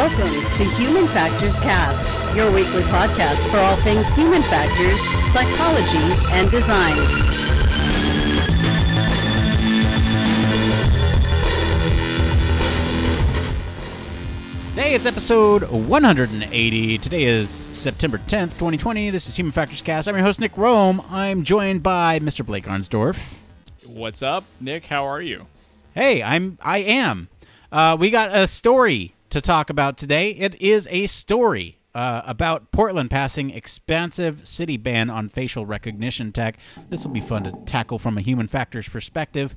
Welcome to Human Factors Cast, your weekly podcast for all things human factors, psychology, and design. Hey, it's episode 180. Today is September 10th, 2020. This is Human Factors Cast. I'm your host, Nick Rome. I'm joined by Mr. Blake Arnsdorff. What's up, Nick? How are you? Hey, I'm I am. Uh, we got a story to talk about today. It is a story uh, about Portland passing expansive city ban on facial recognition tech. This will be fun to tackle from a human factors perspective.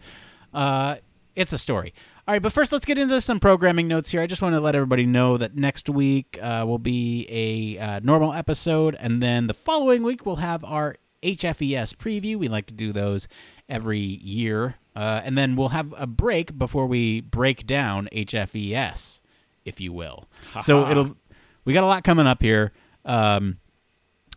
Uh, it's a story. All right, but first let's get into some programming notes here. I just want to let everybody know that next week uh, will be a uh, normal episode, and then the following week we'll have our HFES preview. We like to do those every year, uh, and then we'll have a break before we break down HFES, if you will. so it'll we got a lot coming up here. Um,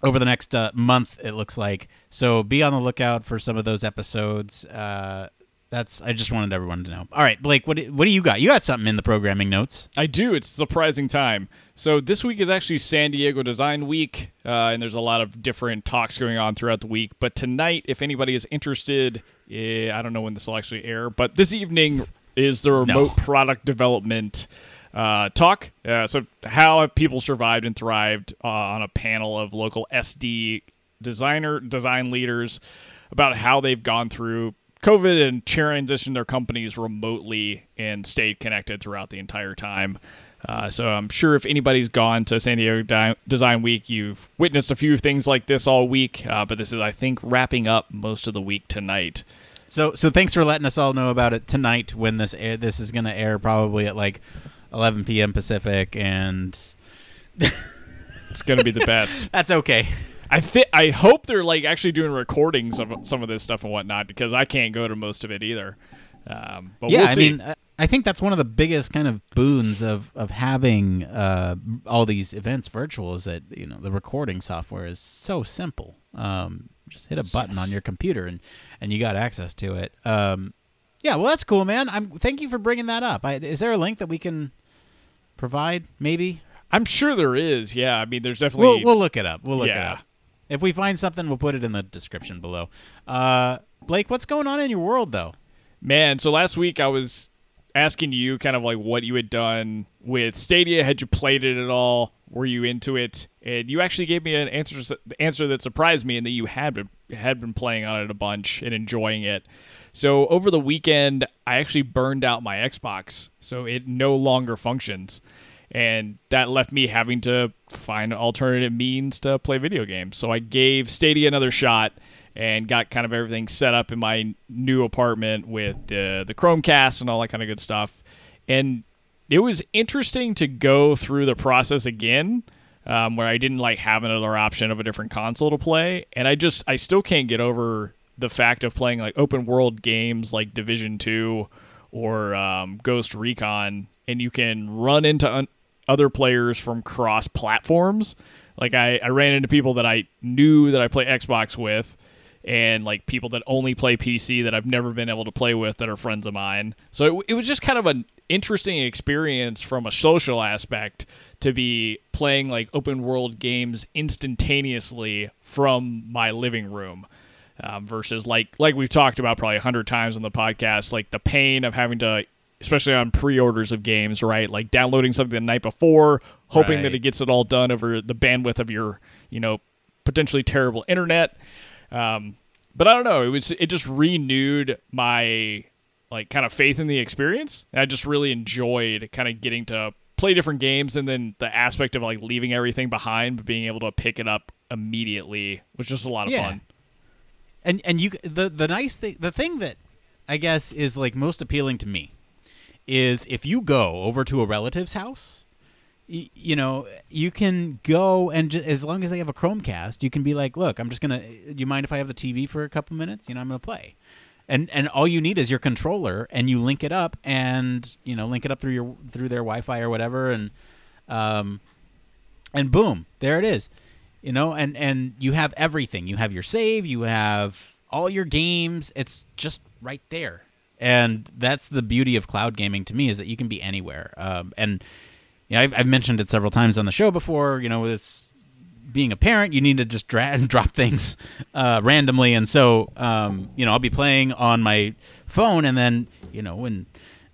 over the next uh, month, it looks like. So be on the lookout for some of those episodes. Uh, that's I just wanted everyone to know. All right, Blake, what do, what do you got? You got something in the programming notes. I do. It's a surprising time. So this week is actually San Diego Design Week, uh, and there's a lot of different talks going on throughout the week. But tonight, if anybody is interested, eh, I don't know when this will actually air, but this evening is the remote product development uh, talk. Uh, so how have people survived and thrived uh, on a panel of local SD designer design leaders about how they've gone through COVID and transitioned their companies remotely and stayed connected throughout the entire time. Uh, so I'm sure if anybody's gone to San Diego Di- Design Week, you've witnessed a few things like this all week. Uh, but this is, I think, wrapping up most of the week tonight. So so thanks for letting us all know about it tonight when this air, this is going to air probably at like 11 p.m. Pacific and It's going to be the best. that's okay. I thi- I hope they're like actually doing recordings of some of this stuff and whatnot because I can't go to most of it either. Um, but yeah, we'll I mean, I- think that's one of the biggest kind of boons of of having uh, all these events virtual is that you know the recording software is so simple. Um, just hit a button on your computer and and you got access to it. Um, yeah, well, that's cool, man. I'm thank you for bringing that up. I, is there a link that we can provide? Maybe I'm sure there is. Yeah, I mean, there's definitely. we'll we'll look it up. We'll look it Yeah. up. If we find something, we'll put it in the description below. Uh, Blake, what's going on in your world though? Man, so last week I was asking you kind of like what you had done with Stadia. Had you played it at all? Were you into it? And you actually gave me an answer answer that surprised me, and that you had been had been playing on it a bunch and enjoying it. So over the weekend, I actually burned out my Xbox, so it no longer functions, and that left me having to find alternative means to play video games. So I gave Stadia another shot and got kind of everything set up in my new apartment with the the Chromecast and all that kind of good stuff. And it was interesting to go through the process again, um, where I didn't like have another option of a different console to play, and I just I still can't get over the fact of playing like open world games like Division Two or um, Ghost Recon, and you can run into un- other players from cross platforms. Like I, I ran into people that I knew that I play Xbox with, and like people that only play PC that I've never been able to play with that are friends of mine. So it, it was just kind of an interesting experience from a social aspect to be playing like open world games instantaneously from my living room. Um, versus like like we've talked about probably a hundred times on the podcast, like the pain of having to, especially on pre-orders of games, right? Like downloading something the night before, hoping that it gets it all done over the bandwidth of your, you know, potentially terrible internet. Um, but I don't know. It was it just renewed my like kind of faith in the experience. And I just really enjoyed kind of getting to play different games and then the aspect of like leaving everything behind but being able to pick it up immediately was just a lot of Yeah. fun. and and you the the nice thing the thing that I guess is like most appealing to me is if you go over to a relative's house, you know, you can go and as long as they have a Chromecast, you can be like, "Look, I'm just gonna. Do you mind if I have the TV for a couple minutes? You know, I'm gonna play." And and all you need is your controller, and you link it up, and you know, link it up through your through their Wi-Fi or whatever, and um, and boom, there it is. You know, and and you have everything. You have your save, you have all your games. It's just right there. And that's the beauty of cloud gaming to me is that you can be anywhere. Um, and yeah, I've, I've mentioned it several times on the show before. You know, this being a parent, you need to just and drop things uh, randomly, and so um, you know, I'll be playing on my phone, and then you know, when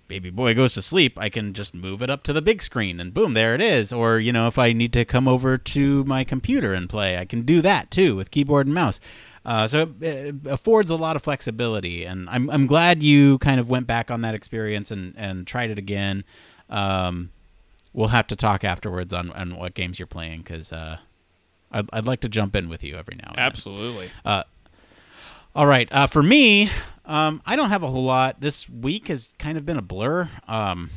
baby boy goes to sleep, I can just move it up to the big screen, and boom, there it is. Or you know, if I need to come over to my computer and play, I can do that too with keyboard and mouse. Uh, so it, it affords a lot of flexibility, and I'm I'm glad you kind of went back on that experience and and tried it again. Um, we'll have to talk afterwards on, on what games you're playing because uh, I'd, I'd like to jump in with you every now and then. Absolutely. All right. Uh, for me, um, I don't have a whole lot. This week has kind of been a blur. Um,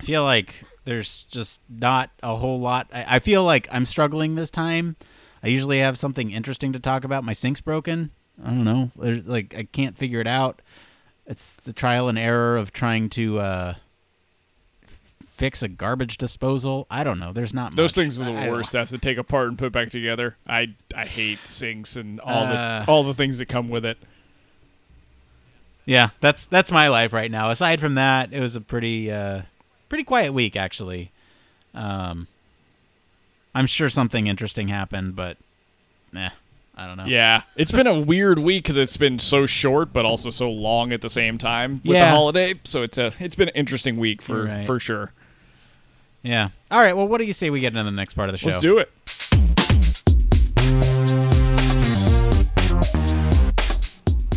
I feel like there's just not a whole lot. I, I feel like I'm struggling this time. I usually have something interesting to talk about. My sink's broken. I don't know. There's like I can't figure it out. It's the trial and error of trying to uh, fix a garbage disposal. I don't know. There's not Those much. things are the I worst. to have to take apart and put back together. I I hate sinks and all Uh, the all the things that come with it. Yeah, that's that's my life right now. Aside from that, it was a pretty uh, pretty quiet week actually. Um, I'm sure something interesting happened, but nah, I don't know. Yeah, it's been a weird week because it's been so short, but also so long at the same time with Yeah. the holiday. So it's a it's been an interesting week for right. for sure. Yeah. All right. Well, what do you say we get into the next part of the show? Let's do it.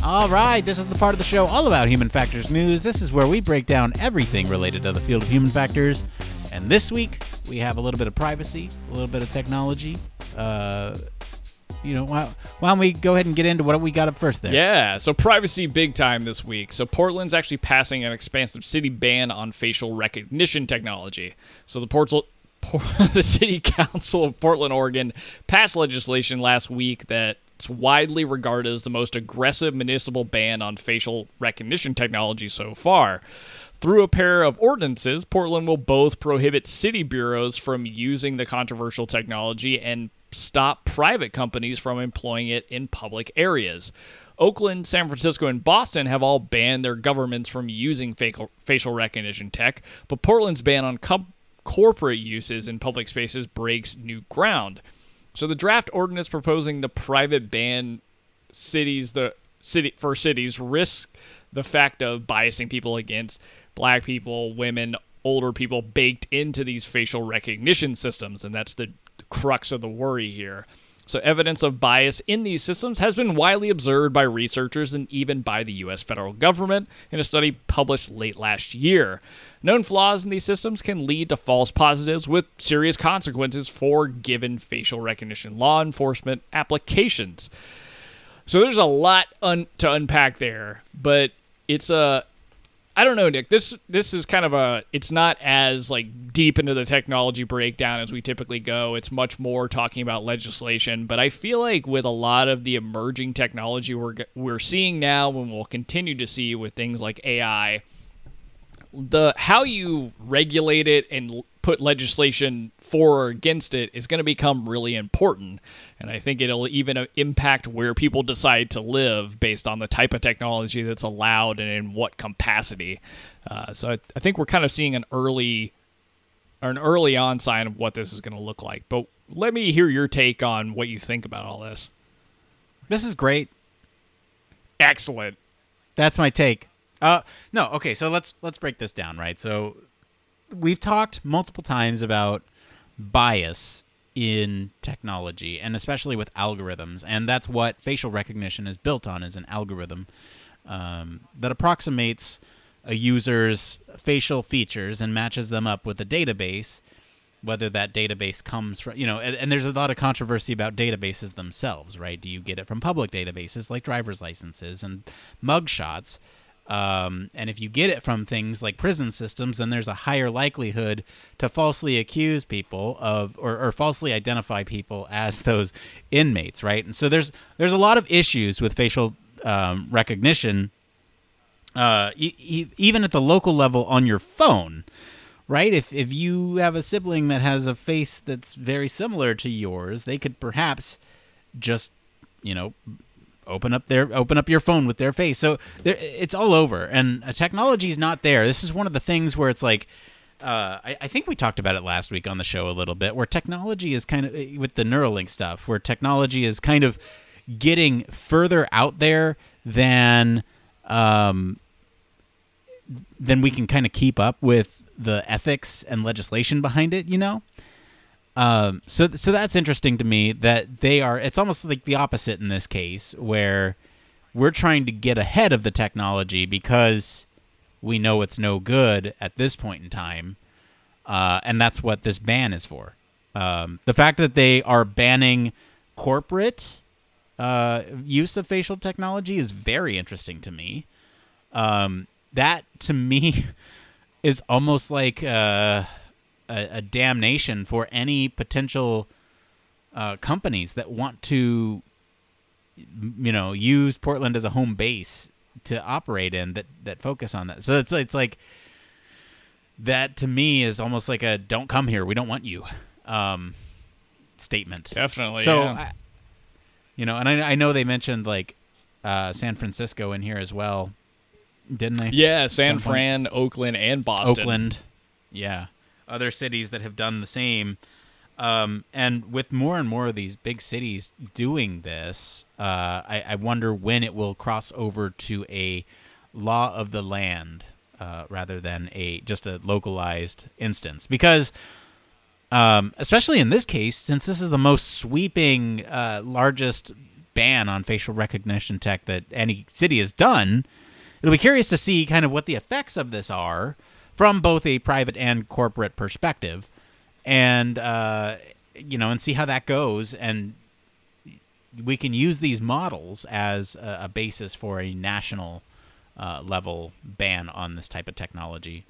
All right, this is the part of the show all about human factors news. This is where we break down everything related to the field of human factors. And this week, we have a little bit of privacy, a little bit of technology. Uh, you know, why, why don't we go ahead and get into what we got up first there? Yeah, so privacy big time this week. So Portland's actually passing an expansive city ban on facial recognition technology. So the Portal the City Council of Portland, Oregon passed legislation last week that's widely regarded as the most aggressive municipal ban on facial recognition technology so far. Through a pair of ordinances, Portland will both prohibit city bureaus from using the controversial technology and stop private companies from employing it in public areas. Oakland, San Francisco, and Boston have all banned their governments from using facial recognition tech, but Portland's ban on corporate uses in public spaces breaks new ground. So the draft ordinance proposing the private ban cities the city for cities risk the fact of biasing people against black people, women, older people baked into these facial recognition systems and that's the crux of the worry here. So evidence of bias in these systems has been widely observed by researchers and even by the US federal government in a study published late last year. Known flaws in these systems can lead to false positives with serious consequences for given facial recognition law enforcement applications. So there's a lot un- to unpack there, but it's a I don't know, Nick. This this is kind of a it's not as like deep into the technology breakdown as we typically go. It's much more talking about legislation, but I feel like with a lot of the emerging technology we're we're seeing now and we'll continue to see with things like AI, the how you regulate it and put legislation for or against it is going to become really important and i think it'll even uh, impact where people decide to live based on the type of technology that's allowed and in what capacity uh, so I, I think we're kind of seeing an early or an early on sign of what this is going to look like but let me hear your take on what you think about all this This is great. excellent That's my take. Uh, no, okay. So let's let's break this down, right? So we've talked multiple times about bias in technology, and especially with algorithms, and that's what facial recognition is built on: is an algorithm um, that approximates a user's facial features and matches them up with a database. Whether that database comes from, you know, and, and there's a lot of controversy about databases themselves, right? Do you get it from public databases like driver's licenses and mugshots? Um, and if you get it from things like prison systems, then there's a higher likelihood to falsely accuse people of or, or falsely identify people as those inmates, right? And so there's there's a lot of issues with facial um, recognition, uh, e- e- even at the local level on your phone, right? If if you have a sibling that has a face that's very similar to yours, they could perhaps just you know open up their open up your phone with their face so there, it's all over and uh, technology is not there this is one of the things where it's like uh, I, I think we talked about it last week on the show a little bit, where technology is kind of with the Neuralink stuff, where technology is kind of getting further out there than um, than we can kind of keep up with the ethics and legislation behind it. You know. Um, so so that's interesting to me that they are. It's almost like the opposite in this case, where we're trying to get ahead of the technology because we know it's no good at this point in time, uh, and that's what this ban is for. Um, the fact that they are banning corporate uh, use of facial technology is very interesting to me. Um, that to me is almost like uh, a, a, damnation for any potential uh, companies that want to, you know, use Portland as a home base to operate in that that focus on that. So it's it's like that to me is almost like a "don't come here, we don't want you" um, statement. Definitely. So, yeah. I, you know, and I, I know they mentioned like uh, San Francisco in here as well, didn't they? Yeah, San Fran, Oakland, and Boston. Oakland, yeah, other cities that have done the same. Um, and with more and more of these big cities doing this, uh, I, I, wonder when it will cross over to a law of the land uh, rather than a just a localized instance. Because, um, especially in this case, since this is the most sweeping, uh, largest ban on facial recognition tech that any city has done, it'll be curious to see kind of what the effects of this are from both a private and corporate perspective and uh, you know, and see how that goes. And we can use these models as a, a basis for a national uh, level ban on this type of technology.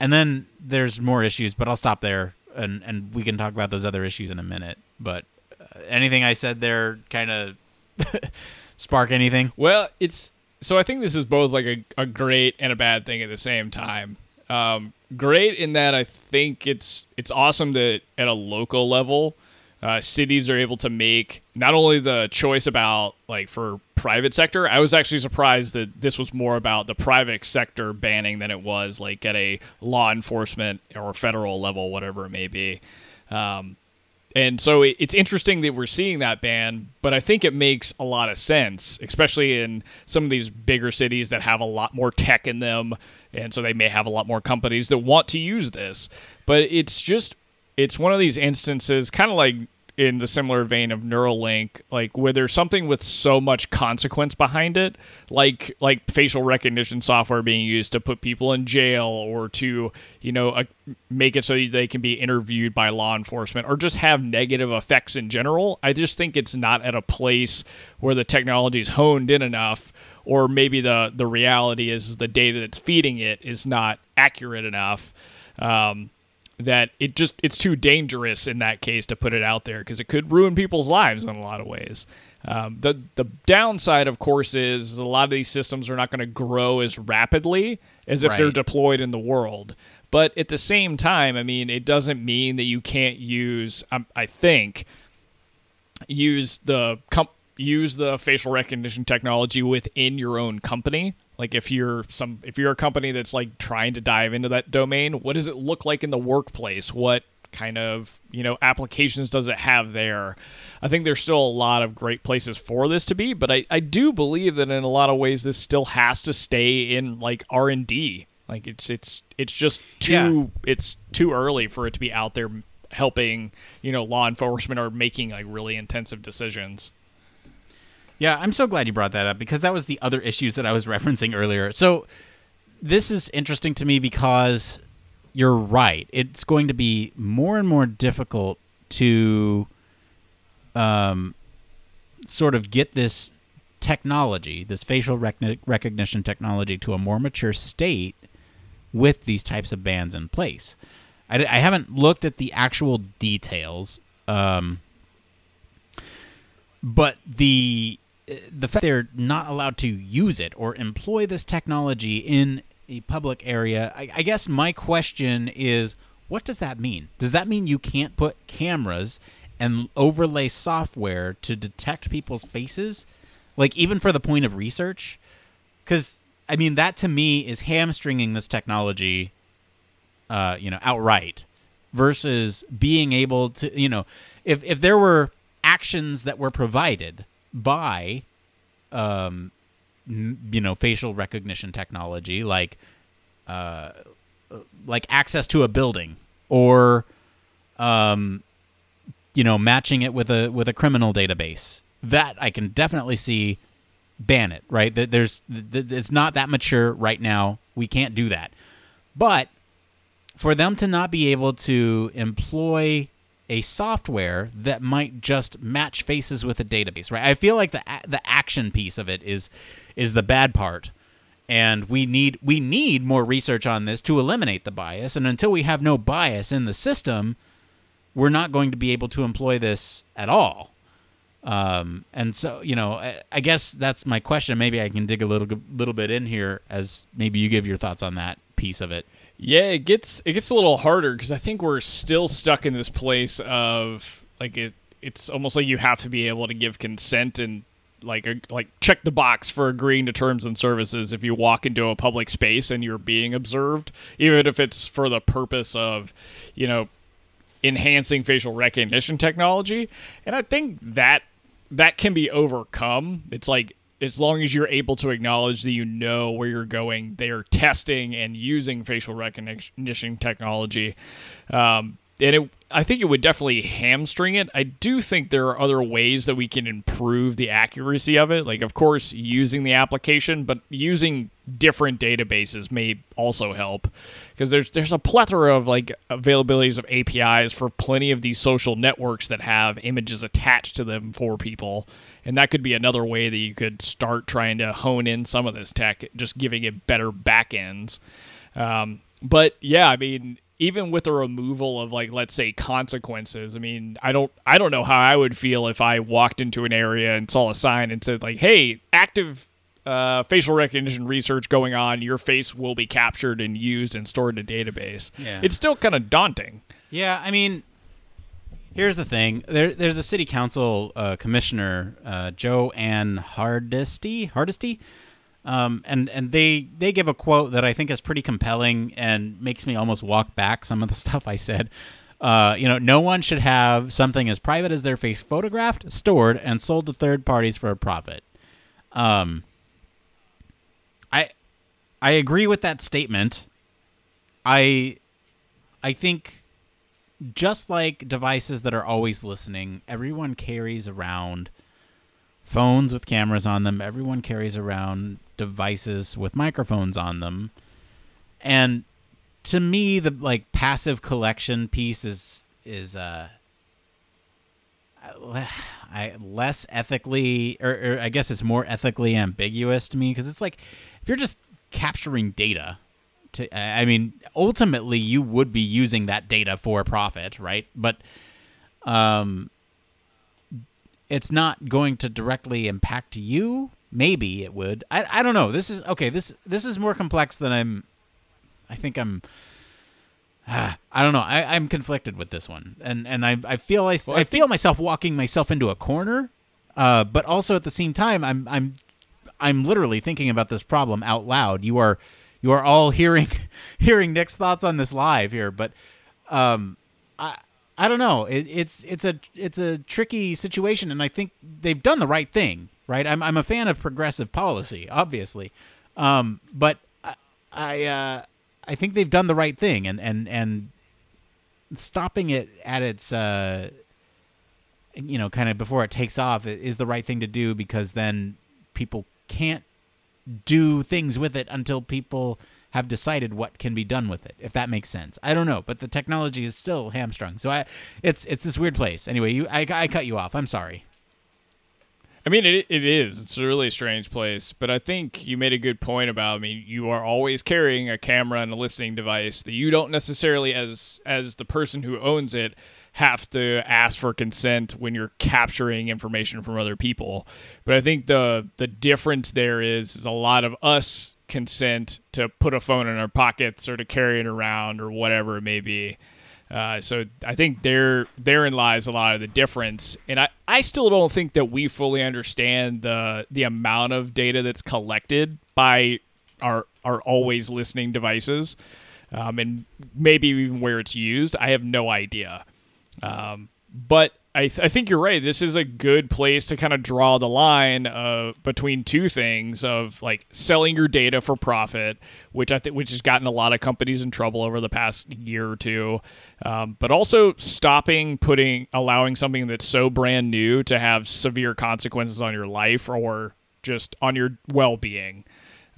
And then there's more issues, but I'll stop there, and and we can talk about those other issues in a minute. But uh, anything I said there kind of spark anything? Well, it's so I think this is both like a, a great and a bad thing at the same time. Um, great in that I think it's it's awesome that at a local level, uh, cities are able to make not only the choice about like for private sector. I was actually surprised that this was more about the private sector banning than it was like at a law enforcement or federal level, whatever it may be. Um, and so it's interesting that we're seeing that ban, but I think it makes a lot of sense, especially in some of these bigger cities that have a lot more tech in them and so they may have a lot more companies that want to use this. But it's just it's one of these instances, kind of like in the similar vein of Neuralink, like where there's something with so much consequence behind it, like like facial recognition software being used to put people in jail or to you know uh, make it so they can be interviewed by law enforcement or just have negative effects in general. I just think it's not at a place where the technology is honed in enough or maybe the the reality is the data that's feeding it is not accurate enough um, that it just it's too dangerous in that case to put it out there because it could ruin people's lives in a lot of ways. Um, the the downside, of course, is a lot of these systems are not going to grow as rapidly as if right. they're deployed in the world. But at the same time, I mean, it doesn't mean that you can't use. Um, I think use the com- use the facial recognition technology within your own company like if you're some if you're a company that's like trying to dive into that domain what does it look like in the workplace? What kind of you know applications does it have there? I think there's still a lot of great places for this to be but i, I do believe that in a lot of ways this still has to stay in like r&d like it's it's it's just too yeah. it's too early for it to be out there helping you know law enforcement or making like really intensive decisions yeah, I'm so glad you brought that up because that was the other issues that I was referencing earlier. So this is interesting to me because you're right. It's going to be more and more difficult to um, sort of get this technology, this facial rec- recognition technology, to a more mature state with these types of bans in place. I, I haven't looked at the actual details, um, but the the fact they're not allowed to use it or employ this technology in a public area, I, I, guess my question is what does that mean? Does that mean you can't put cameras and overlay software to detect people's faces? Like, even for the point of research? Because, I mean, that to me is hamstringing this technology uh, you know, outright, versus being able to, you know, if if there were actions that were provided by, um, you know, facial recognition technology, like, uh, like access to a building or, um, you know, matching it with a with a criminal database, that I can definitely see ban it. Right? That there's th- it's not that mature right now. We can't do that. But for them to not be able to employ a software that might just match faces with a database, right? I feel like the the action piece of it is is the bad part. And we need we need more research on this to eliminate the bias. And until we have no bias in the system, we're not going to be able to employ this at all. Um, and so, you know, I, I guess that's my question. Maybe I can dig a little little bit in here as maybe you give your thoughts on that piece of it. Yeah, it gets it gets a little harder because I think we're still stuck in this place of like it. It's almost like you have to be able to give consent and like a, like check the box for agreeing to terms and services if you walk into a public space and you're being observed, even if it's for the purpose of, you know, enhancing facial recognition technology. And I think that that can be overcome. It's like as long as you're able to acknowledge that you know where you're going, they are testing and using facial recognition technology. Um, and it, I think it would definitely hamstring it. I do think there are other ways that we can improve the accuracy of it. Like, of course, using the application, but using different databases may also help because there's there's a plethora of like availabilities of APIs for plenty of these social networks that have images attached to them for people, and that could be another way that you could start trying to hone in some of this tech, just giving it better backends. Um, but yeah, I mean, even with the removal of like let's say consequences i mean i don't i don't know how i would feel if i walked into an area and saw a sign and said like hey active uh, facial recognition research going on your face will be captured and used and stored in a database Yeah. it's still kind of daunting Yeah, I mean, here's the thing. There, there's a city council uh, commissioner, uh, Jo Ann Hardesty, Hardesty, um, and and they they give a quote that I think is pretty compelling and makes me almost walk back some of the stuff I said. Uh, you know, no one should have something as private as their face photographed, stored, and sold to third parties for a profit. Um, I I agree with that statement. I I think just like devices that are always listening, everyone carries around phones with cameras on them. Everyone carries around devices with microphones on them. And to me the like passive collection piece is is uh I less ethically or, or I guess it's more ethically ambiguous to me because it's like if you're just capturing data to I mean ultimately you would be using that data for profit, right? But um it's not going to directly impact you. Maybe it would. I, I don't know. This is okay. This this is more complex than I'm. I think I'm. Ah, I don't know. I, I'm conflicted with this one, and and I I feel I, Well, I, I feel myself walking myself into a corner, uh, but also at the same time I'm I'm I'm literally thinking about this problem out loud. You are you are all hearing hearing Nick's thoughts on this live here, but um, I I don't know. It, it's it's a it's a tricky situation, and I think they've done the right thing. Right. I'm I'm a fan of progressive policy, obviously, um, but I I, uh, I think they've done the right thing, and and and stopping it at its uh, you know kind of before it takes off is the right thing to do because then people can't do things with it until people have decided what can be done with it if that makes sense. I don't know but the technology is still hamstrung. So i it's it's this weird place. Anyway you i, I cut you off. I'm sorry I mean, it it is. It's a really strange place, but I think you made a good point about. I mean, you are always carrying a camera and a listening device that you don't necessarily, as as the person who owns it, have to ask for consent when you're capturing information from other people. But I think the the difference there is is a lot of us consent to put a phone in our pockets or to carry it around or whatever it may be. Uh, so I think there therein lies a lot of the difference, and I, I still don't think that we fully understand the the amount of data that's collected by our our always listening devices. um, and maybe even where it's used. I have no idea. Um, but I, th- I think you're right. This is a good place to kind of draw the line uh, between two things of like selling your data for profit, which I think which has gotten a lot of companies in trouble over the past year or two, um, but also stopping putting allowing something that's so brand new to have severe consequences on your life or just on your well being.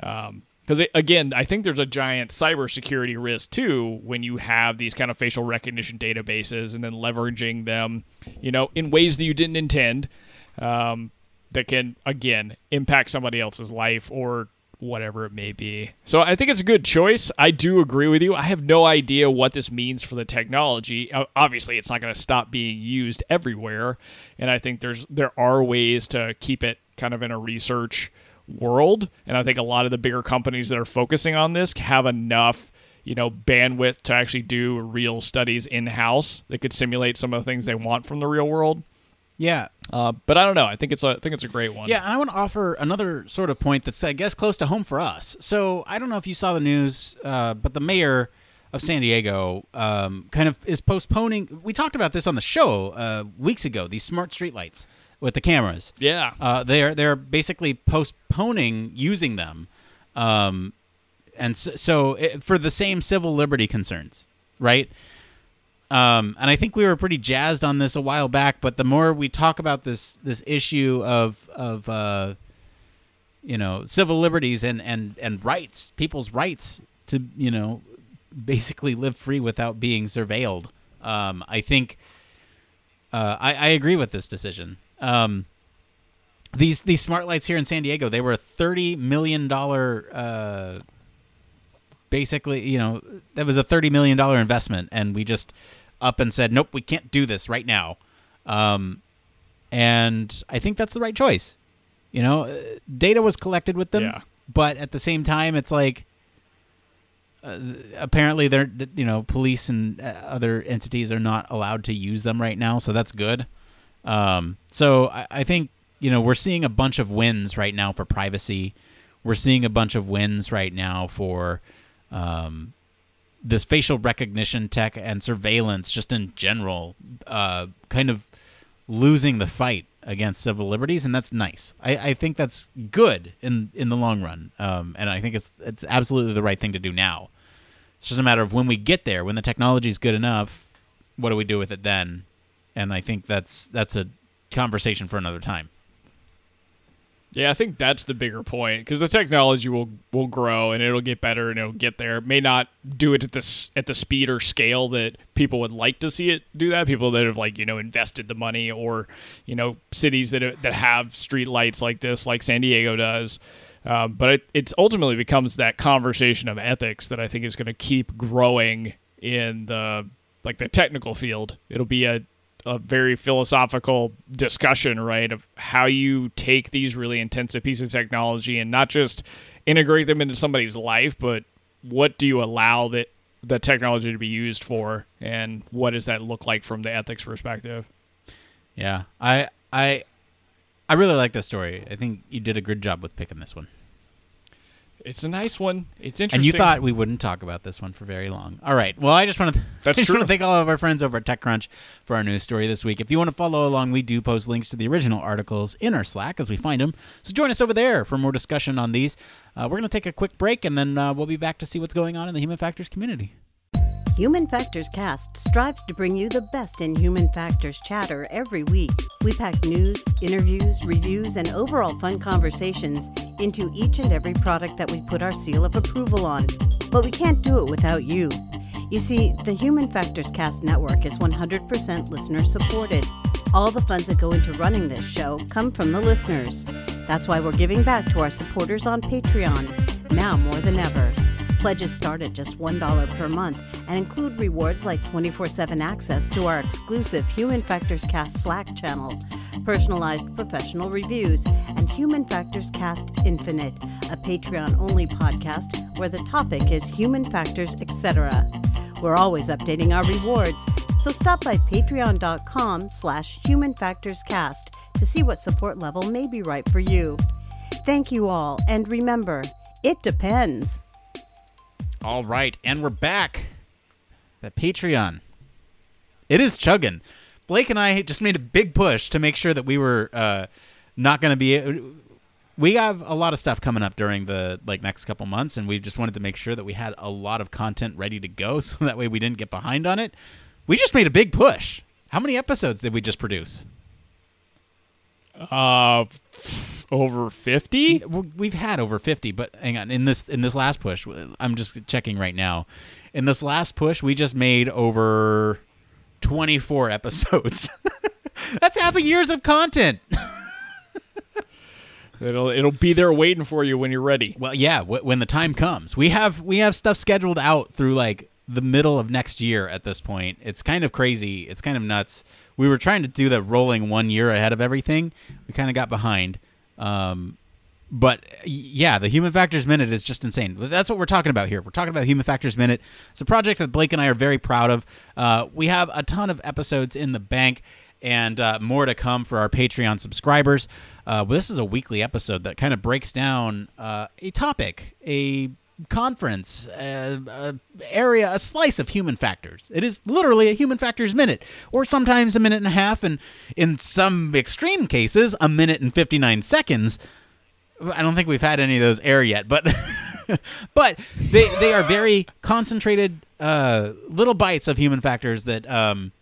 Um, because again, I think there's a giant cybersecurity risk too when you have these kind of facial recognition databases and then leveraging them, you know, in ways that you didn't intend, um, that can again impact somebody else's life or whatever it may be. So I think it's a good choice. I do agree with you. I have no idea what this means for the technology. Obviously, it's not going to stop being used everywhere, and I think there's there are ways to keep it kind of in a research world. And I think a lot of the bigger companies that are focusing on this have enough, you know, bandwidth to actually do real studies in house that could simulate some of the things they want from the real world. Yeah. Uh, but I don't know. I think it's a I think it's a great one. Yeah, and I want to offer another sort of point that's I guess close to home for us. So I don't know if you saw the news, uh, but the mayor of San Diego um, kind of is postponing. We talked about this on the show uh, weeks ago. These smart streetlights with the cameras. Yeah. Uh, they're they're basically postponing using them, um, and so, so it, for the same civil liberty concerns, right? Um, and I think we were pretty jazzed on this a while back, but the more we talk about this this issue of of uh, you know civil liberties and and and rights, people's rights to you know basically live free without being surveilled. Um, I think uh, I, I agree with this decision. Um, these these smart lights here in San Diego, they were a thirty million dollar, uh, basically, you know, that was a thirty million dollar investment, and we just up and said, nope, we can't do this right now. Um, and I think that's the right choice. You know, uh, data was collected with them, Yeah. but at the same time, it's like uh, apparently they're you know police and uh, other entities are not allowed to use them right now, so that's good. Um, so I, I think you know we're seeing a bunch of wins right now for privacy. We're seeing a bunch of wins right now for um, this facial recognition tech and surveillance, just in general, uh, kind of losing the fight against civil liberties, and that's nice. I, I think that's good in in the long run, um, and I think it's it's absolutely the right thing to do now. It's just a matter of when we get there, when the technology is good enough, what do we do with it then? And I think that's that's a conversation for another time. Yeah, I think that's the bigger point because the technology will will grow and it'll get better and it'll get there. It may not do it at this at the speed or scale that people would like to see it do that. People that have like you know invested the money or you know cities that that have street lights like this, like San Diego does. Um, but it it's ultimately becomes that conversation of ethics that I think is going to keep growing in the like the technical field. It'll be a a very philosophical discussion, right, of how you take these really intensive pieces of technology and not just integrate them into somebody's life, but what do you allow that the technology to be used for, and what does that look like from the ethics perspective? Yeah, I I I really like this story. I think you did a good job with picking this one. It's a nice one. It's interesting. And you thought we wouldn't talk about this one for very long. All right. Well, I just want to That's I just want to thank all of our friends over at TechCrunch for our news story this week. If you want to follow along, we do post links to the original articles in our Slack as we find them. So join us over there for more discussion on these. Uh, we're going to take a quick break, and then uh, we'll be back to see what's going on in the human factors community. Human Factors Cast strives to bring you the best in human factors chatter every week. We pack news, interviews, reviews, and overall fun conversations into each and every product that we put our seal of approval on. But we can't do it without you. You see, the Human Factors Cast network is 100% listener supported. All the funds that go into running this show come from the listeners. That's why we're giving back to our supporters on Patreon, now more than ever. Pledges start at just $1 per month and include rewards like 24 7 access to our exclusive Human Factors Cast Slack channel, personalized professional reviews, and Human Factors Cast Infinite, a Patreon only podcast where the topic is human factors, etc. We're always updating our rewards, so stop by patreon.com slash humanfactorscast to see what support level may be right for you. Thank you all, and remember, it depends. All right, and we're back. The Patreon. It is chugging. Blake and I just made a big push to make sure that we were uh, not going to be. We have a lot of stuff coming up during the like next couple months, and we just wanted to make sure that we had a lot of content ready to go, so that way we didn't get behind on it. We just made a big push. How many episodes did we just produce? Uh, over fifty. We've had over 50, but hang on. In this in this last push, I'm just checking right now. In this last push, we just made over 24 episodes. That's half a year's of content. It'll it'll be there waiting for you when you're ready. Well, yeah, w- when the time comes. We have we have stuff scheduled out through like the middle of next year at this point. It's kind of crazy. It's kind of nuts. We were trying to do the rolling one year ahead of everything. We kind of got behind. Um, but yeah, the Human Factors Minute is just insane. That's what we're talking about here. We're talking about Human Factors Minute. It's a project that Blake and I are very proud of. Uh, we have a ton of episodes in the bank and uh, more to come for our Patreon subscribers. Uh, this is a weekly episode that kind of breaks down uh, a topic, a conference, a, a area, a slice of human factors. It is literally a human factors minute, or sometimes a minute and a half, and in some extreme cases, a minute and 59 seconds. I don't think we've had any of those air yet, but but they they are very concentrated uh, little bites of human factors that um,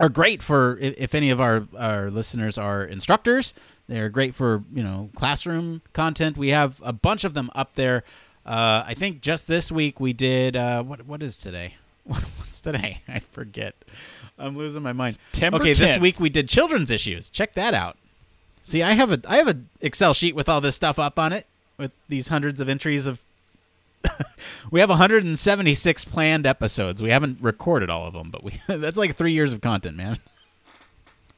are great for if, if any of our, our listeners are instructors. They're great for you know classroom content. We have a bunch of them up there. Uh, I think just this week we did uh, what what is today? What's today? I forget. I'm losing my mind. September okay, this week we did children's issues. Check that out. See, I have a I have an Excel sheet with all this stuff up on it with these hundreds of entries of. we have 176 planned episodes. We haven't recorded all of them, but we that's like three years of content, man.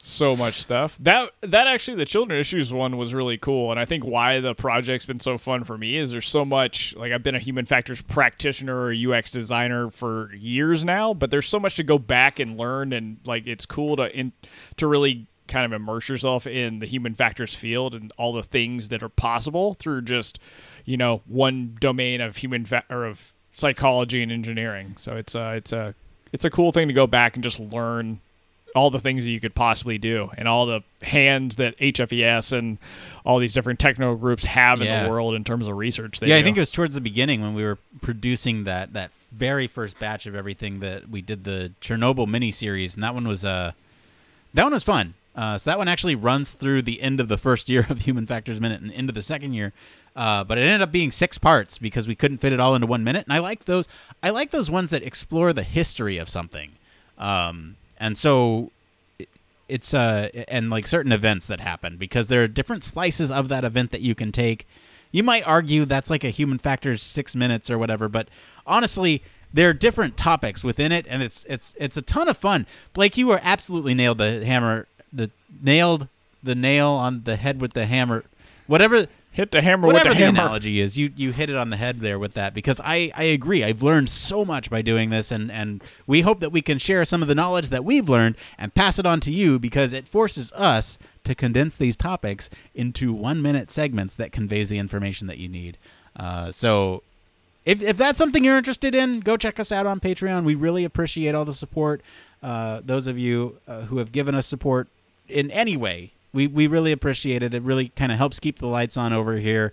So much stuff. That that actually the children issues one was really cool, and I think why the project's been so fun for me is there's so much. Like I've been a human factors practitioner or UX designer for years now, but there's so much to go back and learn, and like it's cool to in to really kind of immerse yourself in the human factors field and all the things that are possible through just you know one domain of human fa- or of psychology and engineering. So it's a it's a it's a cool thing to go back and just learn all the things that you could possibly do and all the hands that HFES and all these different technical groups have in the world in terms of research. They yeah, I think it was towards the beginning when we were producing that that very first batch of everything that we did the Chernobyl mini series, and that one was uh that one was fun. Uh, so that one actually runs through the end of the first year of Human Factors Minute and into the second year. Uh, but it ended up being six parts because we couldn't fit it all into one minute. And I like those. I like those ones that explore the history of something. Um, and so it's uh and like certain events that happen because there are different slices of that event that you can take. You might argue that's like a human factor six minutes or whatever, but honestly, there are different topics within it, and it's it's it's a ton of fun. Blake, you were absolutely nailed the hammer, the nailed the nail on the head with the hammer, whatever hit the hammer whatever with the the hammer. analogy is, you you hit it on the head there with that because I I agree. I've learned so much by doing this, and and we hope that we can share some of the knowledge that we've learned and pass it on to you because it forces us to condense these topics into one minute segments that conveys the information that you need. Uh, so. If, if that's something you're interested in, go check us out on Patreon. We really appreciate all the support. Uh, those of you uh, who have given us support in any way, we, we really appreciate it. It really kind of helps keep the lights on over here.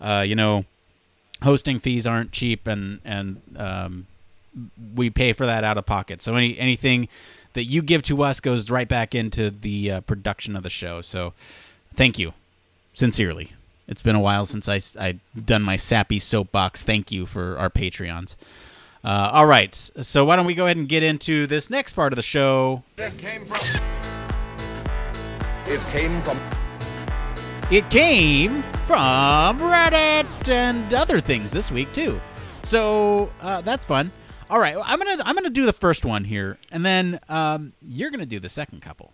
Uh, you know, hosting fees aren't cheap, and and um, we pay for that out of pocket. So any anything that you give to us goes right back into the uh, production of the show. So thank you, sincerely. It's been a while since I I done my sappy soapbox. Thank you for our Patreons. Uh, all right, so why don't we go ahead and get into this next part of the show? It came from. It came from. It came from Reddit and other things this week too. So uh, that's fun. All right, I'm gonna I'm gonna do the first one here, and then um, you're gonna do the second couple.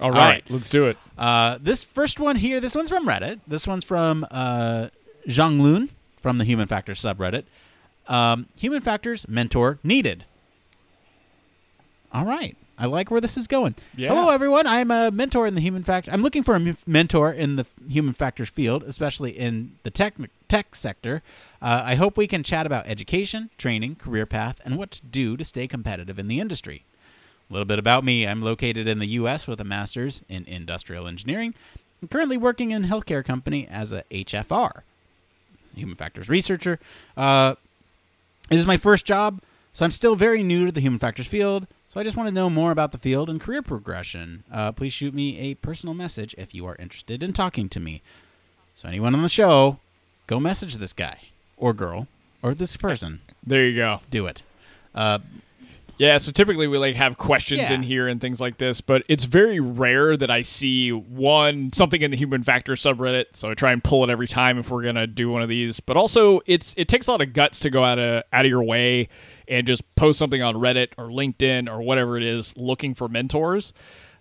All right. right, let's do it. Uh, this first one here, this one's from Reddit. This one's from uh, Zhang Lun from the Human Factors subreddit. Um, human Factors mentor needed. All right. I like where this is going. Yeah. Hello, everyone. I'm a mentor in the human factor. I'm looking for a m- mentor in the human factors field, especially in the techni- tech sector. Uh, I hope we can chat about education, training, career path, and what to do to stay competitive in the industry. A little bit about me I'm located in the U.S. with a master's in industrial engineering. I'm currently working in a healthcare company as a HFR, human factors researcher. Uh, this is my first job, so I'm still very new to the human factors field. So I just want to know more about the field and career progression. Uh, please shoot me a personal message if you are interested in talking to me. So anyone on the show, go message this guy or girl or this person. There you go. Do it. Uh, Yeah, so typically we like have questions Yeah. in here and things like this, but it's very rare that I see one something in the human factor subreddit. So I try and pull it every time if we're gonna do one of these. But also, it's it takes a lot of guts to go out of out of your way and just post something on Reddit or LinkedIn or whatever it is, looking for mentors.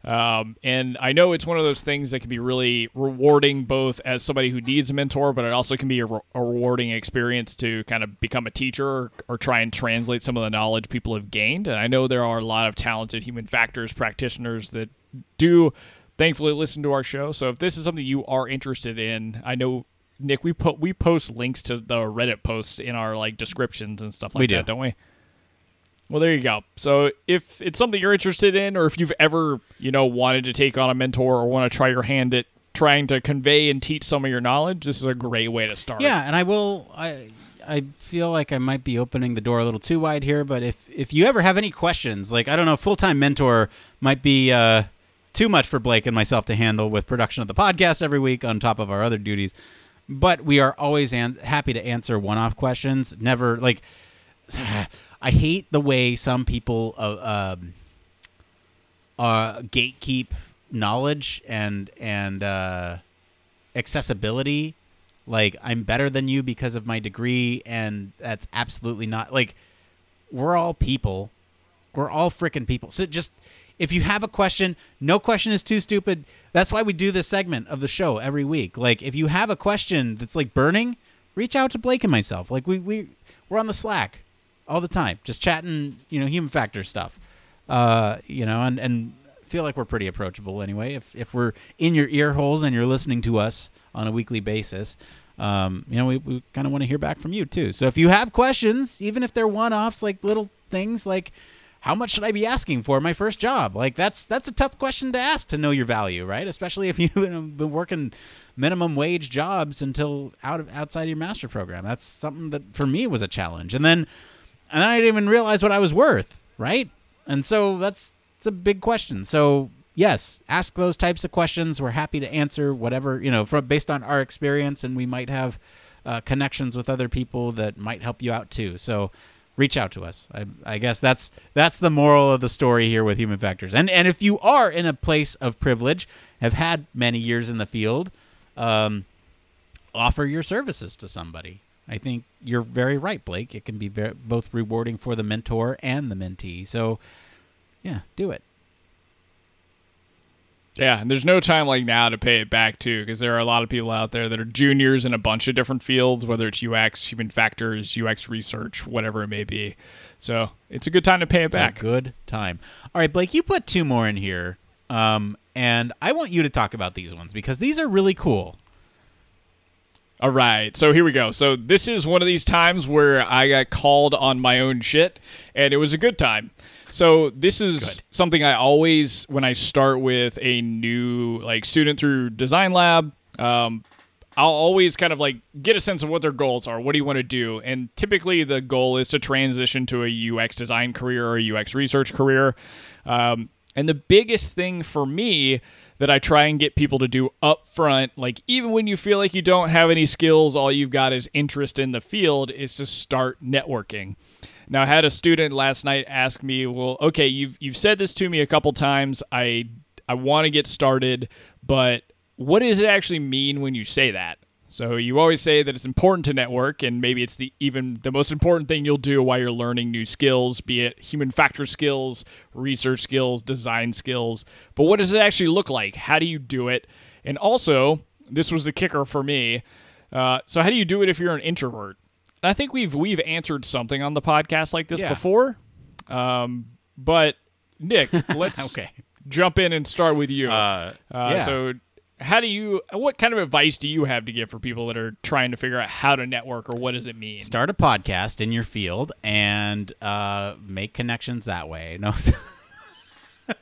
Um, and I know it's one of those things that can be really rewarding, both as somebody who needs a mentor, but it also can be a, re- a rewarding experience to kind of become a teacher or, or try and translate some of the knowledge people have gained. And I know there are a lot of talented human factors practitioners that do, thankfully, listen to our show. So if this is something you are interested in, I know. Nick, we put we post links to the Reddit posts in our like descriptions and stuff like We do. that, don't we? Well, there you go. So if it's something you're interested in, or if you've ever, you know, wanted to take on a mentor or want to try your hand at trying to convey and teach some of your knowledge, this is a great way to start. Yeah, and I will. I I feel like I might be opening the door a little too wide here, but if if you ever have any questions, like I don't know, full time mentor might be uh, too much for Blake and myself to handle with production of the podcast every week on top of our other duties. But we are always an- happy to answer one off questions. Never like. I hate the way some people uh, um, uh, gatekeep knowledge and and uh, accessibility like I'm better than you because of my degree and that's absolutely not like we're all people. We're all freaking people. So just if you have a question, no question is too stupid. That's why we do this segment of the show every week. Like if you have a question that's like burning, reach out to Blake and myself. Like we we we're on the Slack all the time, just chatting, you know, human factor stuff. Uh, you know, and and feel like we're pretty approachable anyway. If if we're in your ear holes and you're listening to us on a weekly basis, um, you know, we, we kind of want to hear back from you too. So if you have questions, even if they're one offs, like little things like how much should I be asking for my first job? Like that's that's a tough question to ask to know your value, right? Especially if you've been working minimum wage jobs until out of outside your master program. That's something that for me was a challenge. And then and then I didn't even realize what I was worth, right? And so that's it's a big question. So yes, ask those types of questions. We're happy to answer whatever you know from based on our experience, and we might have uh, connections with other people that might help you out too. So reach out to us. I, I guess that's that's the moral of the story here with human factors. And and if you are in a place of privilege, have had many years in the field, um, offer your services to somebody. I think you're very right, Blake. It can be ver both rewarding for the mentor and the mentee. So, yeah, do it. Yeah, and there's no time like now to pay it back too, because there are a lot of people out there that are juniors in a bunch of different fields, whether it's UX, human factors, UX research, whatever it may be. So it's a good time to pay it It's a back. good time. All right, Blake, you put two more in here, um, and I want you to talk about these ones because these are really cool. All right, so here we go. So this is one of these times where I got called on my own shit, and it was a good time. So this is Good. something I always, when I start with a new like student through Design Lab, um, I'll always kind of like get a sense of what their goals are. What do you want to do? And typically the goal is to transition to a UX design career or a UX research career. Um, and the biggest thing for me that I try and get people to do up front, like even when you feel like you don't have any skills, all you've got is interest in the field, is to start networking. Now, I had a student last night ask me, "Well, okay, you've you've said this to me a couple times. I I want to get started, but what does it actually mean when you say that?" So you always say that it's important to network, and maybe it's the even the most important thing you'll do while you're learning new skills, be it human factor skills, research skills, design skills. But what does it actually look like? How do you do it? And also, this was the kicker for me. Uh, so how do you do it if you're an introvert? And I think we've we've answered something on the podcast like this Yeah. before. Um, but Nick, let's Okay. jump in and start with you. Uh, Uh, yeah. So, how do you? What kind of advice do you have to give for people that are trying to figure out how to network or what does it mean? Start a podcast in your field and uh, make connections that way. No.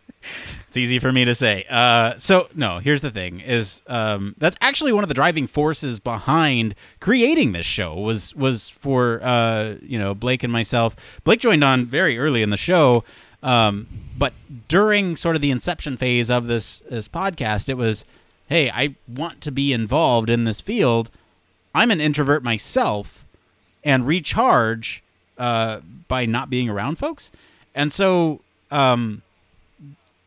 it's easy for me to say. Uh, so no, here's the thing: is um, that's actually one of the driving forces behind creating this show was was for uh, you know Blake and myself. Blake joined on very early in the show, um, but during sort of the inception phase of this this podcast, it was, hey, I want to be involved in this field. I'm an introvert myself, and recharge uh, by not being around folks, and so. Um,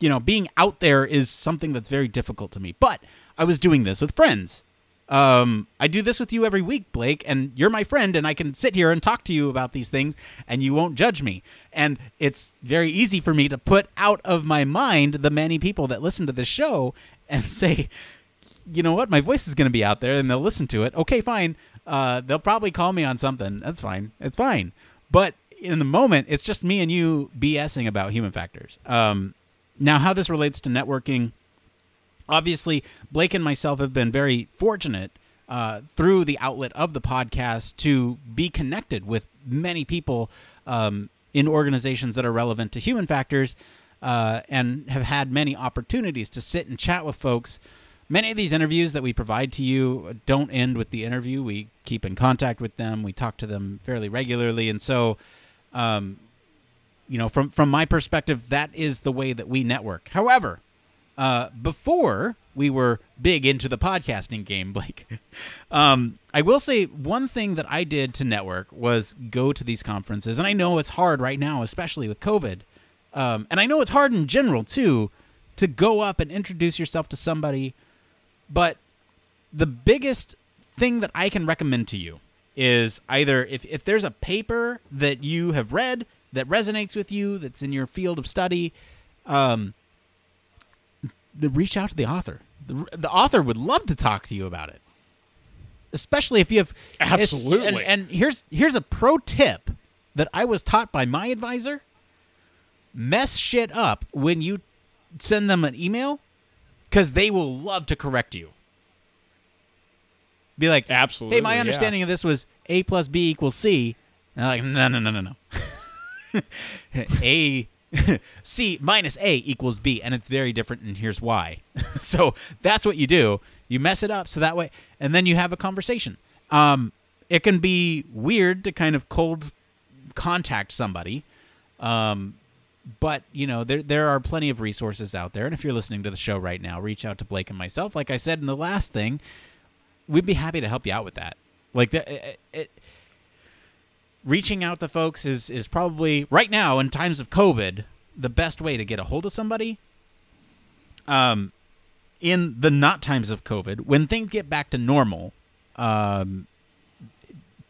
you know, being out there is something that's very difficult to me. But I was doing this with friends. Um, I do this with you every week, Blake, and you're my friend, and I can sit here and talk to you about these things, and you won't judge me. And it's very easy for me to put out of my mind the many people that listen to this show and say, you know what, my voice is going to be out there, and they'll listen to it. Okay, fine. Uh, they'll probably call me on something. That's fine. It's fine. But in the moment, it's just me and you BSing about human factors. Um, now, how this relates to networking, obviously, Blake and myself have been very fortunate uh, through the outlet of the podcast to be connected with many people um, in organizations that are relevant to human factors uh, and have had many opportunities to sit and chat with folks. Many of these interviews that we provide to you don't end with the interview. We keep in contact with them, we talk to them fairly regularly. And so, um, you know, from from my perspective, that is the way that we network. However, uh, before we were big into the podcasting game, Blake, um, I will say one thing that I did to network was go to these conferences, and I know it's hard right now, especially with COVID, um, and I know it's hard in general too, to go up and introduce yourself to somebody. But the biggest thing that I can recommend to you is either if, if there's a paper that you have read that resonates with you, that's in your field of study, um, the, reach out to the author. The, the author would love to talk to you about it, especially if you have absolutely. And, and here's here's a pro tip that I was taught by my advisor: mess shit up when you send them an email, because they will love to correct you. Be like, absolutely. Hey, my understanding yeah. of this was A plus B equals C. And I'm like, no, no, no, no, no. a C minus A equals B, and it's very different, and here's why. so that's what you do. You mess it up so that way, and then you have a conversation. Um, it can be weird to kind of cold contact somebody, um, but you know there there are plenty of resources out there. And if you're listening to the show right now, reach out to Blake and myself. Like I said in the last thing, we'd be happy to help you out with that. Like the, it, it reaching out to folks is is probably right now in times of COVID the best way to get a hold of somebody. Um, in the not times of COVID, when things get back to normal, um,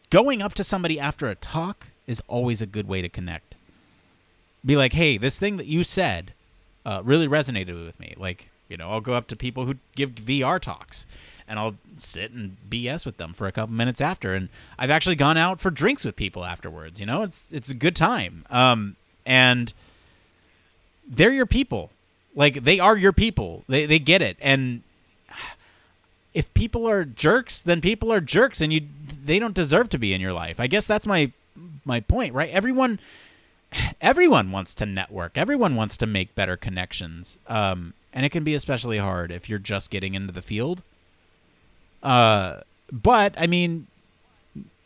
going up to somebody after a talk is always a good way to connect. Be like, hey, this thing that you said uh, really resonated with me. Like, you know, I'll go up to people who give VR talks and I'll sit and BS with them for a couple minutes after. And I've actually gone out for drinks with people afterwards. You know, it's it's a good time. Um, and they're your people. Like they are your people. They they get it. And if people are jerks, then people are jerks, and you they don't deserve to be in your life. I guess that's my my point, right? Everyone everyone wants to network. Everyone wants to make better connections. Um, and it can be especially hard if you're just getting into the field. Uh, but I mean,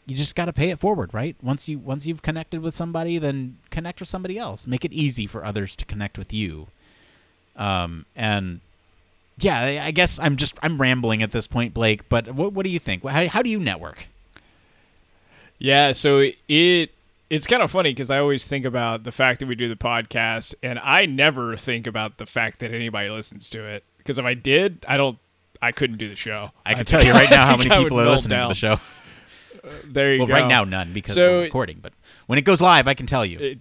you just got to pay it forward, right? Once you once you've connected with somebody, then connect with somebody else. Make it easy for others to connect with you. Um, and yeah, I guess I'm just I'm rambling at this point, Blake. But what what do you think? How how do you network? Yeah, so it it's kind of funny because I always think about the fact that we do the podcast, and I never think about the fact that anybody listens to it. Because if I did, I don't I couldn't do the show. I can tell you right now how many people are listening down. to the show. Uh, there you well, go. right now none because So- we're recording. But when it goes live, I can tell you. It-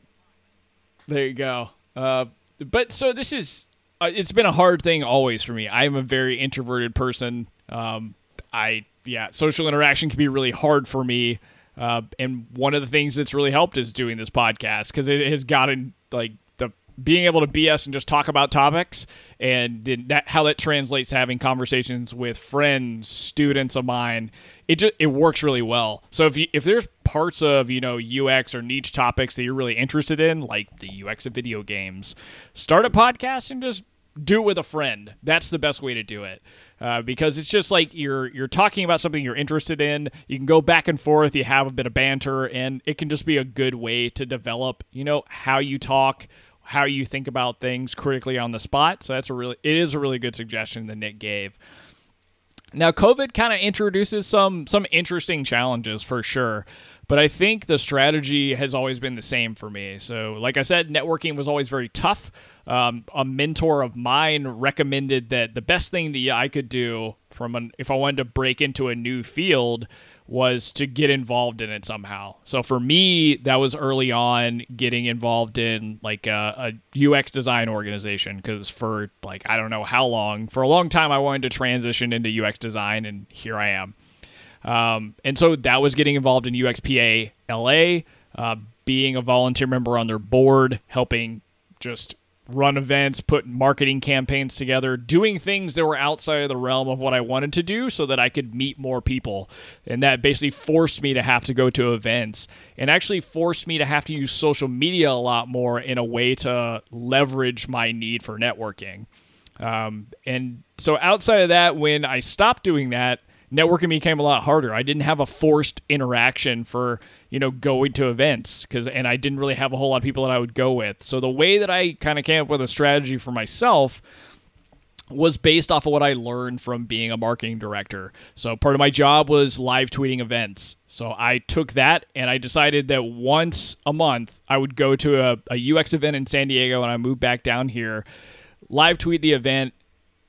there you go. Uh, but so this is uh, it's been a hard thing always for me. I'm a very introverted person. Um, I yeah, social interaction can be really hard for me. Uh, and one of the things that's really helped is doing this podcast because it has gotten like the being able to BS and just talk about topics and that how that translates to having conversations with friends, students of mine, it just it works really well. So if you if there's parts of you know UX or niche topics that you're really interested in, like the UX of video games, start a podcast and just do it with a friend. That's the best way to do it. Uh, because it's just like you're you're talking about something you're interested in. You can go back and forth. You have a bit of banter, and it can just be a good way to develop, you know, how you talk, how you think about things critically on the spot. So that's a really it is a really good suggestion that Nick gave. Now, COVID kind of introduces some some interesting challenges for sure, but I think the strategy has always been the same for me. So, like I said, networking was always very tough. Um, a mentor of mine recommended that the best thing that I could do from an, if I wanted to break into a new field was to get involved in it somehow. So for me, that was early on getting involved in like a, a UX design organization because for like I don't know how long, for a long time I wanted to transition into UX design, and here I am. Um, and so that was getting involved in UXPA LA, uh, being a volunteer member on their board, helping just run events, put marketing campaigns together, doing things that were outside of the realm of what I wanted to do so that I could meet more people. And that basically forced me to have to go to events and actually forced me to have to use social media a lot more in a way to leverage my need for networking. Um, and so outside of that, when I stopped doing that, networking became a lot harder. I didn't have a forced interaction for you know going to events because and I didn't really have a whole lot of people that I would go with. So the way that I kind of came up with a strategy for myself was based off of what I learned from being a marketing director. So part of my job was live tweeting events. So I took that and I decided that once a month I would go to a, a UX event in San Diego and I moved back down here, live tweet the event,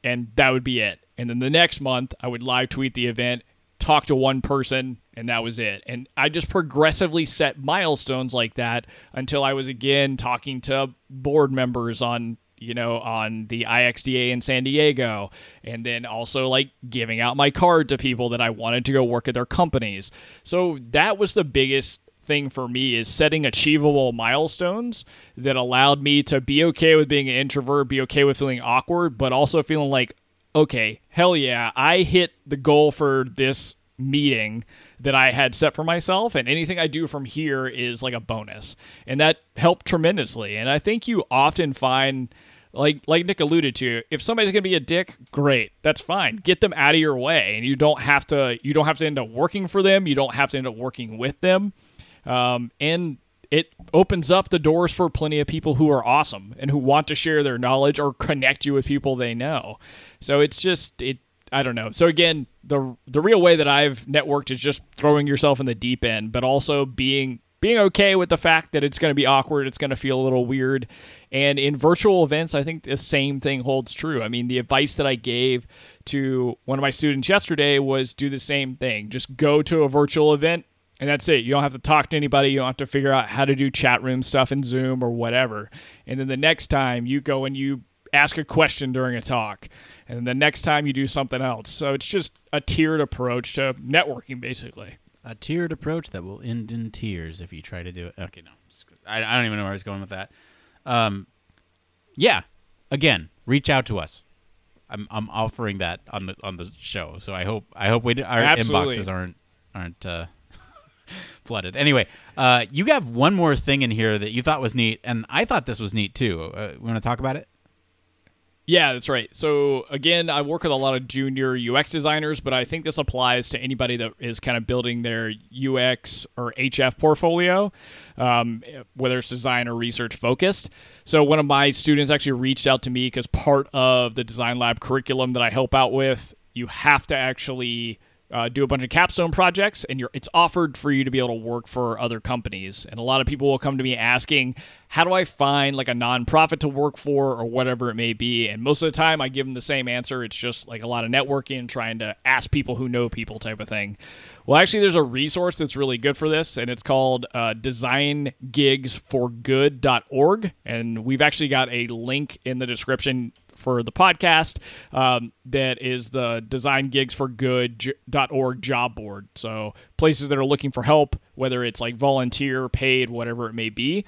and that would be it. And then the next month, I would live tweet the event, talk to one person, and that was it. And I just progressively set milestones like that until I was again talking to board members on you know, on the IXDA in San Diego, and then also like giving out my card to people that I wanted to go work at their companies. So that was the biggest thing for me is setting achievable milestones that allowed me to be okay with being an introvert, be okay with feeling awkward, but also feeling like okay, hell yeah, I hit the goal for this meeting that I had set for myself, and anything I do from here is like a bonus. And that helped tremendously. And I think you often find like like Nick alluded to, if somebody's gonna be a dick, great, that's fine. Get them out of your way, and you don't have to you don't have to end up working for them. You don't have to end up working with them. Um, and it opens up the doors for plenty of people who are awesome and who want to share their knowledge or connect you with people they know. So it's just it I don't know. So again, the the real way that I've networked is just throwing yourself in the deep end, but also being being okay with the fact that it's going to be awkward, it's going to feel a little weird. And in virtual events, I think the same thing holds true. I mean, the advice that I gave to one of my students yesterday was do the same thing. Just go to a virtual event, and that's it. You don't have to talk to anybody. You don't have to figure out how to do chat room stuff in Zoom or whatever. And then the next time you go and you ask a question during a talk. And then the next time you do something else. So it's just a tiered approach to networking, basically. A tiered approach that will end in tears if you try to do it. Okay, no. I, I don't even know where I was going with that. Um, yeah. Again, reach out to us. I'm I'm offering that on the on the show. So I hope I hope we our Absolutely. inboxes aren't aren't uh, flooded. Anyway, uh, you have one more thing in here that you thought was neat, and I thought this was neat too. Uh, we want to talk about it? Yeah, that's right. So again, I work with a lot of junior UX designers, but I think this applies to anybody that is kind of building their UX or HF portfolio, um, whether it's design or research focused. So one of my students actually reached out to me because part of the design lab curriculum that I help out with, you have to actually uh, do a bunch of capstone projects, and it's offered for you to be able to work for other companies. And a lot of people will come to me asking, "How do I find like a nonprofit to work for, or whatever it may be?" And most of the time, I give them the same answer. It's just like a lot of networking, trying to ask people who know people, type of thing. Well, actually, there's a resource that's really good for this, and it's called uh, DesignGigsForGood.org, and we've actually got a link in the description for the podcast. Um, that is the designgigsforgood.org job board. So places that are looking for help, whether it's like volunteer, paid, whatever it may be.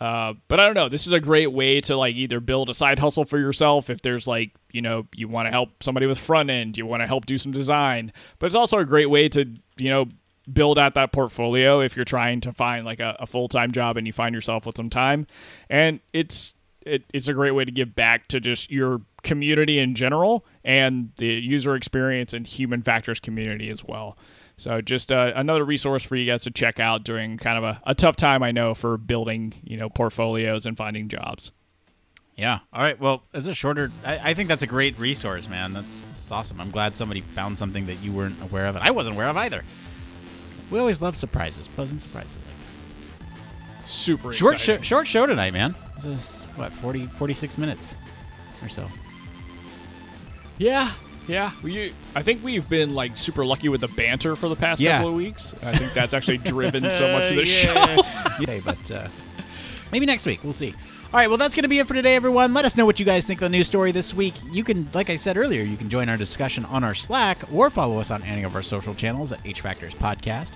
Uh, but I don't know. This is a great way to like either build a side hustle for yourself if there's like you know you want to help somebody with front end, you want to help do some design. But it's also a great way to you know build out that portfolio if you're trying to find like a, a full time job and you find yourself with some time. And it's it, it's a great way to give back to just your community in general and the user experience and human factors community as well. So just uh, another resource for you guys to check out during kind of a, a tough time I know for building you know portfolios and finding jobs. Yeah. All right. Well, it's a shorter. I, I think that's a great resource, man. That's, that's awesome. I'm glad somebody found something that you weren't aware of, and I wasn't aware of either. We always love surprises, pleasant surprises. Like Super short, show, short show tonight, man. This is what 40, 46 minutes or so. Yeah, yeah. We, I think we've been like super lucky with the banter for the past Yeah. couple of weeks. I think that's actually driven so much of the show. yeah, but uh, maybe next week we'll see. All right, well that's going to be it for today, everyone. Let us know what you guys think of the news story this week. You can, like I said earlier, you can join our discussion on our Slack or follow us on any of our social channels at H Factors Podcast.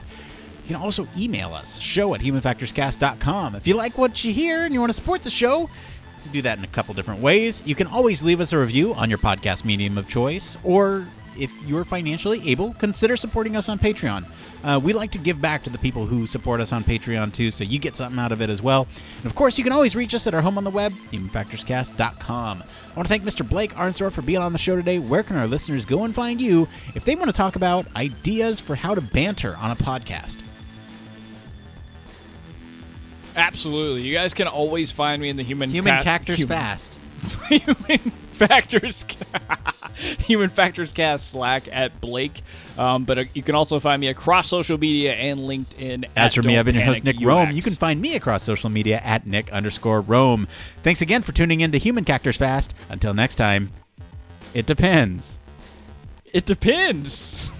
You can also email us, show at humanfactorscast.com. If you like what you hear and you want to support the show, you can do that in a couple different ways. You can always leave us a review on your podcast medium of choice, or if you're financially able, consider supporting us on Patreon. Uh, we like to give back to the people who support us on Patreon too, so you get something out of it as well. And of course, you can always reach us at our home on the web, humanfactorscast.com. I want to thank Mr. Blake Arnsdorff for being on the show today. Where can our listeners go and find you if they want to talk about ideas for how to banter on a podcast? Absolutely. You guys can always find me in the human Human Ca- Cactors human- Fast. human factors human factors cast slack at blake um, but uh, you can also find me across social media and linkedin As for me, I've been your host, Nick Panic Roome. You can find me across social media at Nick underscore Roome. Thanks again for tuning in to Human Cactors Fast. Until next time, it depends. it depends